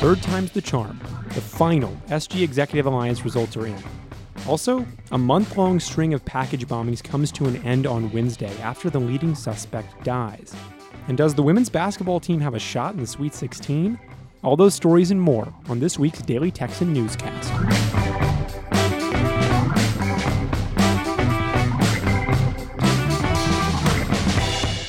Third time's the charm. The final SG Executive Alliance results are in. Also, a month long string of package bombings comes to an end on Wednesday after the leading suspect dies. And does the women's basketball team have a shot in the Sweet 16? All those stories and more on this week's Daily Texan newscast.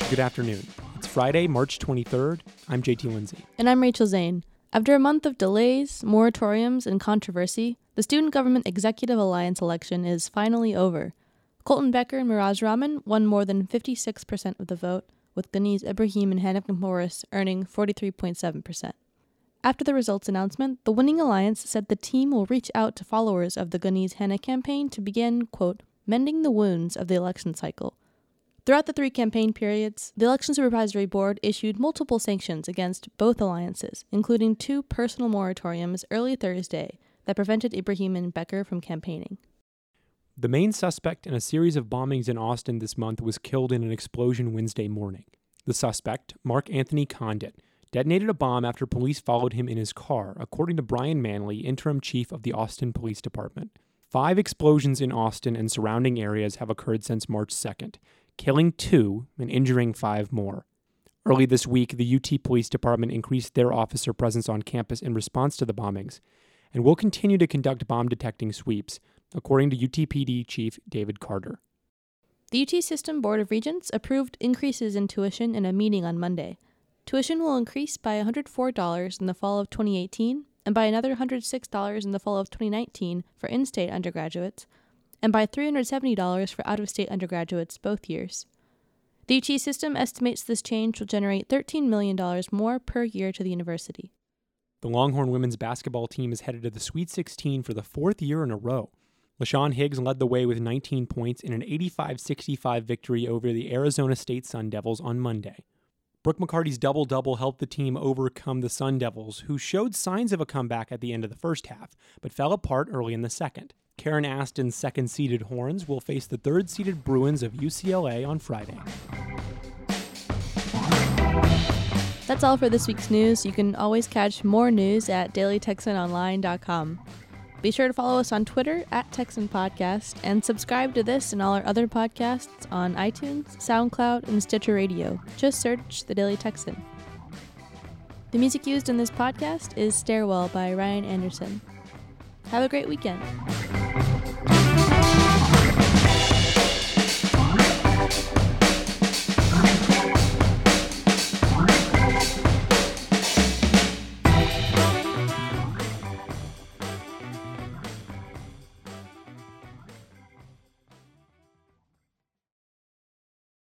Good afternoon. It's Friday, March 23rd. I'm JT Lindsay. And I'm Rachel Zane. After a month of delays, moratoriums, and controversy, the Student Government Executive Alliance election is finally over. Colton Becker and Mehraj Rahman won more than 56% of the vote, with Guneez Ibrahim and Hannah Morris earning 43.7%. After the results announcement, the winning alliance said the team will reach out to followers of the Guneez Hannah campaign to begin, quote, mending the wounds of the election cycle, Throughout the three campaign periods, the Election Supervisory Board issued multiple sanctions against both alliances, including two personal moratoriums early Thursday that prevented Ibrahim and Becker from campaigning. The main suspect in a series of bombings in Austin this month was killed in an explosion Wednesday morning. The suspect, Mark Anthony Conditt, detonated a bomb after police followed him in his car, according to Brian Manley, interim chief of the Austin Police Department. Five explosions in Austin and surrounding areas have occurred since March 2nd, killing two and injuring five more. Early this week, the UT Police Department increased their officer presence on campus in response to the bombings and will continue to conduct bomb detecting sweeps, according to UTPD Chief David Carter. The UT System Board of Regents approved increases in tuition in a meeting on Monday. Tuition will increase by $104 in the fall of 2018 and by another $106 in the fall of 2019 for in state undergraduates, and by $370 for out of state undergraduates both years. The UT system estimates this change will generate $13 million more per year to the university. The Longhorn women's basketball team is headed to the Sweet 16 for the fourth year in a row. Lashann Higgs led the way with 19 points in an 85 65 victory over the Arizona State Sun Devils on Monday. Brooke McCarty's double double helped the team overcome the Sun Devils, who showed signs of a comeback at the end of the first half, but fell apart early in the second. Karen Aston's second seeded Horns will face the third seeded Bruins of UCLA on Friday. That's all for this week's news. You can always catch more news at dailytexanonline.com. Be sure to follow us on Twitter at Texan Podcast and subscribe to this and all our other podcasts on iTunes, SoundCloud, and Stitcher Radio. Just search The Daily Texan. The music used in this podcast is Stairwell by Ryan Anderson. Have a great weekend.